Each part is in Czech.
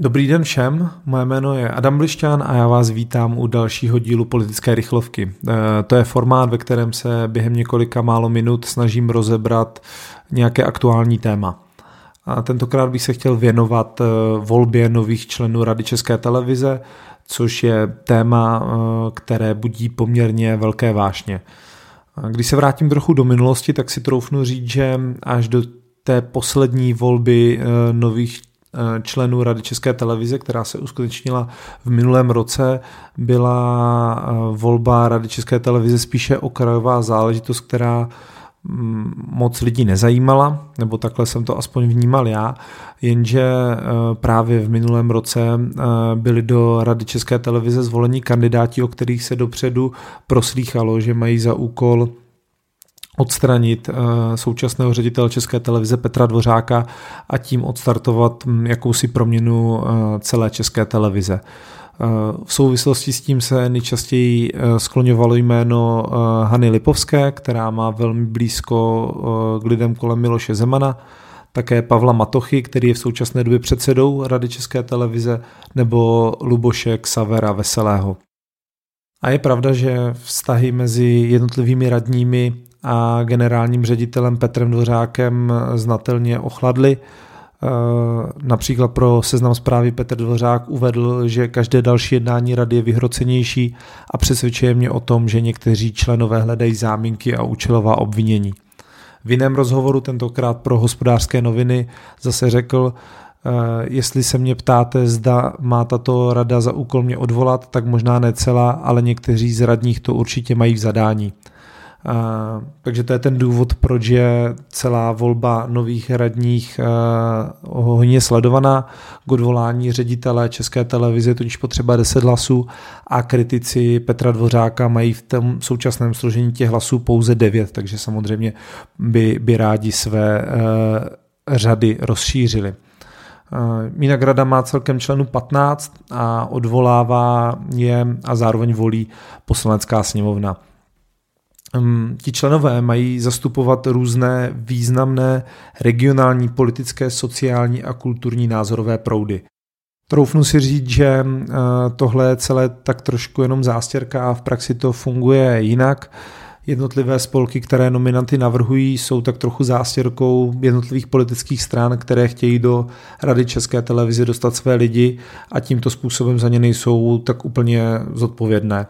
Dobrý den všem, moje jméno je Adam Blišťán a já vás vítám u dalšího dílu politické rychlovky. Eh, to je formát, ve kterém se během několika málo minut snažím rozebrat nějaké aktuální téma. A tentokrát bych se chtěl věnovat eh, volbě nových členů Rady České televize, což je téma, eh, které budí poměrně velké vášně. Když se vrátím trochu do minulosti, tak si troufnu říct, že až do té poslední volby nových členů Rady České televize, která se uskutečnila v minulém roce, byla eh, volba Rady České televize spíše okrajová záležitost, která mm, moc lidí nezajímala, nebo takhle jsem to aspoň vnímal já, jenže eh, právě v minulém roce byli do Rady České televize zvolení kandidáti, o kterých se dopředu proslýchalo, že mají za úkol odstranit eh, současného ředitele České televize Petra Dvořáka a tím odstartovat hm, jakousi proměnu eh, celé České televize. Eh, v souvislosti s tím se nejčastěji skloňovalo jméno Hany Lipovské, která má velmi blízko k lidem kolem Miloše Zemana, také Pavla Matochy, který je v současné době předsedou Rady České televize, nebo Luboše Xavera Veselého. A je pravda, že vztahy mezi jednotlivými radními a generálním ředitelem Petrem Dvořákem znatelně ochladly. E, například pro seznam zprávy Petr Dvořák uvedl, že každé další jednání rady je vyhrocenější a přesvědčuje mě o tom, že někteří členové hledají záminky a účelová obvinění. V jiném rozhovoru, tentokrát pro hospodářské noviny, zase řekl, e, jestli se mě ptáte, zda má tato rada za úkol mě odvolat, tak možná ne celá, ale někteří z radních to určitě mají v zadání. Uh, takže to je ten důvod, proč je celá volba nových radních uh, hodně sledovaná. K odvolání ředitele České televize totiž potřeba 10 hlasů a kritici Petra Dvořáka mají v tom současném složení těch hlasů pouze 9, takže samozřejmě by, by rádi své uh, řady rozšířili. Jinak rada má celkem členů 15 a odvolává je a zároveň volí poslanecká sněmovna. Um, ti členové mají zastupovat různé významné regionální, politické, sociální a kulturní názorové proudy. Troufnu si říct, že uh, tohle je celé tak trošku jenom zástěrka a v praxi to funguje jinak. Jednotlivé spolky, které nominanty navrhují, jsou tak trochu zástěrkou jednotlivých politických stran, které chtějí do Rady České televize dostat své lidi a tímto způsobem za ně nejsou tak úplně zodpovědné.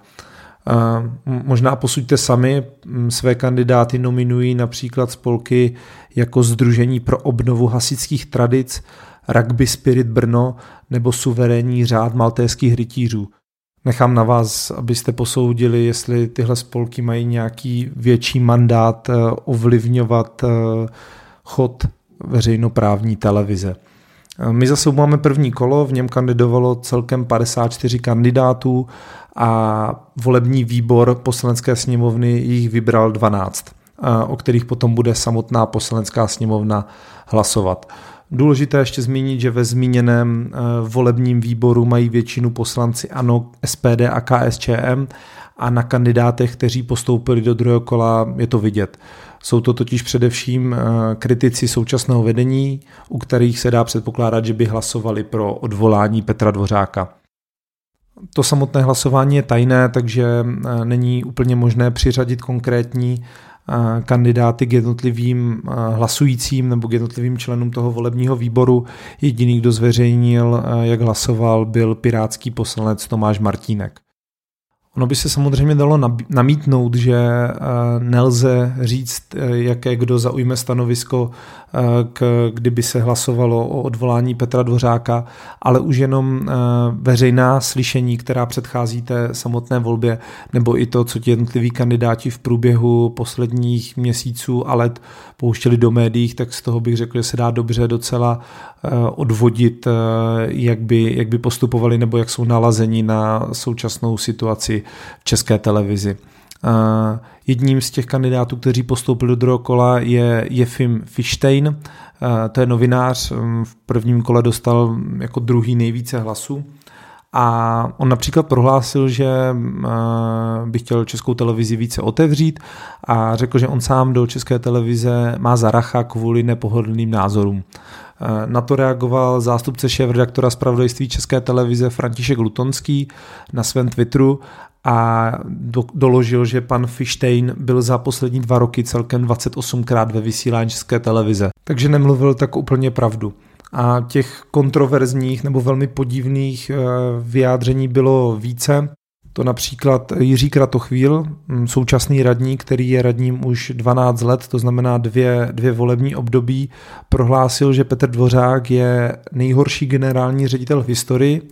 Možná posuďte sami, své kandidáty nominují například spolky jako Združení pro obnovu hasičských tradic, Rugby Spirit Brno nebo Suverénní řád maltéských rytířů. Nechám na vás, abyste posoudili, jestli tyhle spolky mají nějaký větší mandát eh, ovlivňovat eh, chod veřejnoprávní televize. My zase máme první kolo, v něm kandidovalo celkem 54 kandidátů a volební výbor poslanecké sněmovny jich vybral 12, o kterých potom bude samotná poslanecká sněmovna hlasovat. Důležité ještě zmínit, že ve zmíněném volebním výboru mají většinu poslanci ANO, SPD a KSČM a na kandidátech, kteří postoupili do druhého kola, je to vidět. Jsou to totiž především kritici současného vedení, u kterých se dá předpokládat, že by hlasovali pro odvolání Petra Dvořáka. To samotné hlasování je tajné, takže eh, není úplně možné přiřadit konkrétní eh, kandidáty k jednotlivým eh, hlasujícím nebo k jednotlivým členům toho volebního výboru. Jediný, kdo zveřejnil, jak hlasoval, byl pirátský poslanec Tomáš Martínek. Ono by se samozřejmě dalo namítnout, že eh, nelze říct, eh, jaké kdo zaujme stanovisko, eh, kdyby se hlasovalo o odvolání Petra Dvořáka, ale už jenom veřejná slyšení, která předchází té samotné volbě, nebo i to, co ti jednotliví kandidáti v průběhu posledních měsíců a let pouštěli do médií, tak z toho bych řekl, že se dá dobře docela odvodit, jak by, jak by postupovali nebo jak jsou nalazeni na současnou situaci v české televizi. Jedním z těch kandidátů, kteří postoupili do druhého kola, je Jefim Fištejn. To je novinář, v prvním kole dostal jako druhý nejvíce hlasů. A on například prohlásil, že by chtěl českou televizi více otevřít a řekl, že on sám do české televize má zaracha kvůli nepohodlným názorům. Na to reagoval zástupce šéf-redaktora zpravodajství České televize František Lutonský na svém Twitteru a do, doložil, že pan Fištejn byl za poslední dva roky celkem 28krát ve vysílání České televize. Takže nemluvil tak úplně pravdu. A těch kontroverzních nebo velmi podivných eh, vyjádření bylo více. To například Jiří Kratochvíl, hm, současný radní, který je radním už 12 let, to znamená dvě, dvě volební období, prohlásil, že Petr Dvořák je nejhorší generální ředitel v historii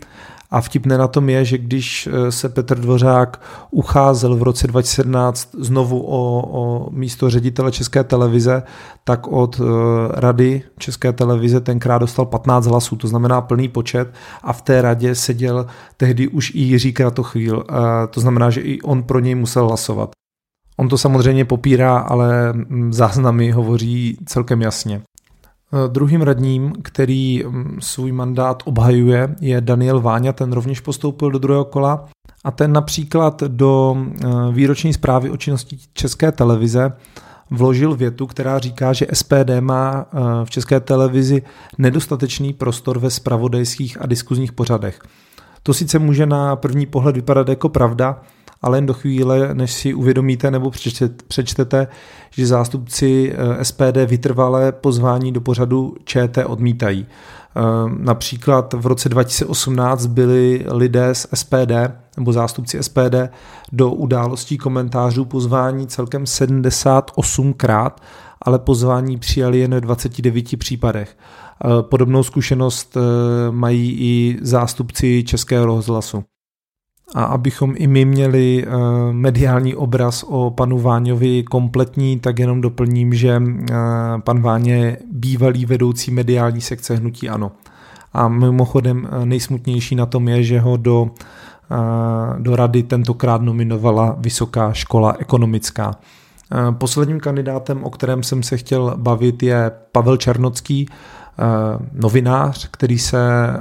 a vtipné na tom je, že když eh, se Petr Dvořák ucházel v roce 2017 znovu o, o místo ředitele České televize, tak od eh, rady České televize tenkrát dostal 15 hlasů, to znamená plný počet a v té radě seděl tehdy už i Jiří Kratochvíl, eh, to znamená, že i on pro něj musel hlasovat. On to samozřejmě popírá, ale hm, záznamy hovoří celkem jasně. Eh, druhým radním, který mm, svůj mandát obhajuje, je Daniel Váňa, ten rovněž postoupil do druhého kola a ten například do eh, výroční zprávy o činnosti České televize vložil větu, která říká, že SPD má eh, v České televizi nedostatečný prostor ve spravodajských a diskuzních pořadech. To sice může na první pohled vypadat jako pravda, ale jen do chvíle, než si uvědomíte nebo přečtete, že zástupci eh, SPD vytrvalé pozvání do pořadu ČT odmítají. Eh, například v roce 2018 byli lidé z SPD nebo zástupci SPD do událostí komentářů pozvání celkem 78krát, ale pozvání přijali jen v 29 případech. Eh, podobnou zkušenost mají i zástupci Českého rozhlasu. A abychom i my měli uh, mediální obraz o panu Váňovi kompletní, tak jenom doplním, že uh, pan Váně je bývalý vedoucí mediální sekce Hnutí Ano. A mimochodem uh, nejsmutnější na tom je, že ho do, do rady tentokrát nominovala Vysoká škola ekonomická. Posledním kandidátem, o kterém jsem se chtěl bavit, je Pavel Černocký, Eh, novinář, který se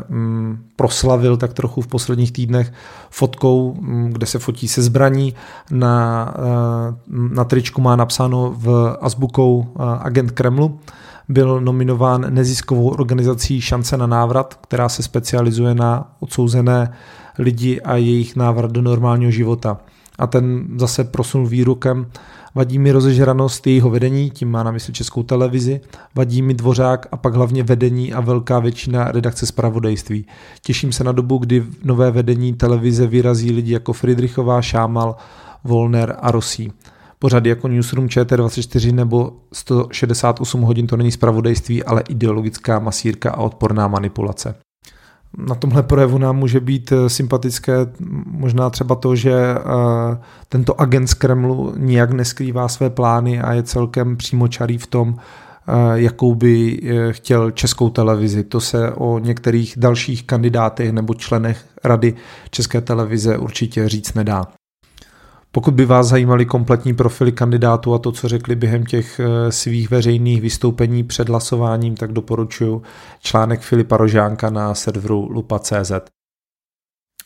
mm, proslavil tak trochu v posledních týdnech fotkou, mm, kde se fotí se zbraní. Na, eh, na tričku má napsáno v azbukou eh, agent Kremlu. Byl nominován neziskovou organizací Šance na návrat, která se specializuje na odsouzené lidi a jejich návrat do normálního života. A ten zase prosunul výrokem Vadí mi rozežranost jejího vedení, tím má na mysli českou televizi, vadí mi dvořák a pak hlavně vedení a velká většina redakce zpravodajství. Těším se na dobu, kdy nové vedení televize vyrazí lidi jako Friedrichová, Šámal, Volner a Rosí. Pořady jako Newsroom ČT24 nebo 168 hodin to není zpravodajství, ale ideologická masírka a odporná manipulace na tomhle projevu nám může být eh, sympatické možná třeba to, že eh, tento agent z Kremlu nijak neskrývá své plány a je celkem přímočarý v tom, eh, jakou by chtěl českou televizi. To se o některých dalších kandidátech nebo členech rady české televize určitě říct nedá. Pokud by vás zajímaly kompletní profily kandidátů a to, co řekli během těch eh, svých veřejných vystoupení před hlasováním, tak doporučuji článek Filipa Rožánka na serveru lupa.cz.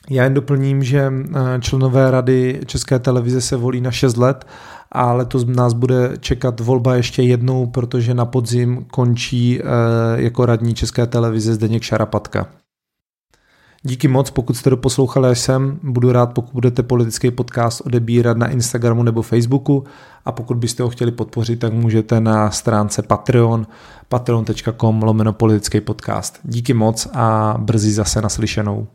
Já jen doplním, že eh, členové rady České televize se volí na 6 let a letos nás bude čekat volba ještě jednou, protože na podzim končí eh, jako radní České televize Zdeněk Šarapatka. Díky moc, pokud jste doposlouchali až sem, budu rád, pokud budete politický podcast odebírat na Instagramu nebo Facebooku a pokud byste ho chtěli podpořit, tak můžete na stránce Patreon, patreon.com lomeno politický podcast. Díky moc a brzy zase naslyšenou.